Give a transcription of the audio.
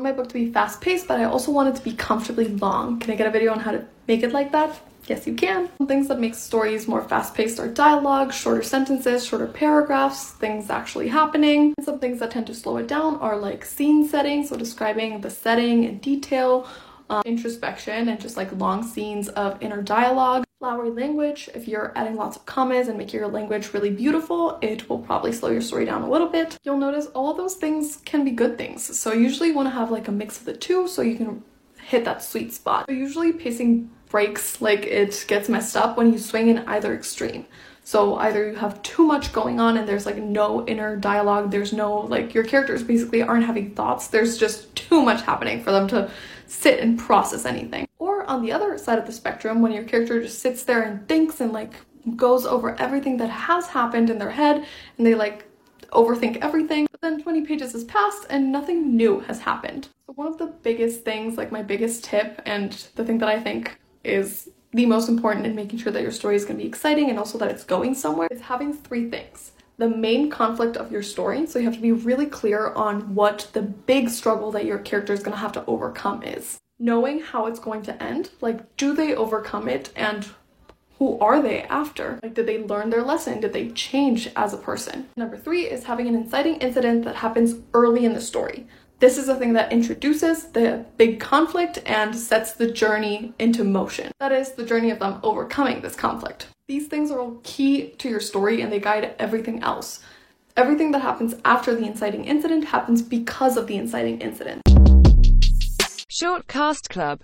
want my book to be fast paced, but I also want it to be comfortably long. Can I get a video on how to make it like that? Yes, you can. Things that make stories more fast paced are dialogue, shorter sentences, shorter paragraphs, things actually happening. Some things that tend to slow it down are like scene setting, so describing the setting in detail, um, introspection, and just like long scenes of inner dialogue. Flowery language, if you're adding lots of commas and making your language really beautiful, it will probably slow your story down a little bit. You'll notice all those things can be good things. So usually you want to have like a mix of the two so you can hit that sweet spot. Usually pacing breaks, like it gets messed up when you swing in either extreme. So either you have too much going on and there's like no inner dialogue, there's no like your characters basically aren't having thoughts, there's just too much happening for them to sit and process anything. Or on the other side of the spectrum, when your character just sits there and thinks and like goes over everything that has happened in their head and they like overthink everything, but then 20 pages has passed and nothing new has happened. So one of the biggest things, like my biggest tip and the thing that I think is the most important in making sure that your story is going to be exciting and also that it's going somewhere is having three things. The main conflict of your story, so you have to be really clear on what the big struggle that your character is going to have to overcome is. Knowing how it's going to end, like, do they overcome it and who are they after? Like, did they learn their lesson? Did they change as a person? Number three is having an inciting incident that happens early in the story. This is the thing that introduces the big conflict and sets the journey into motion. That is the journey of them overcoming this conflict. These things are all key to your story and they guide everything else. Everything that happens after the inciting incident happens because of the inciting incident. Short Cast Club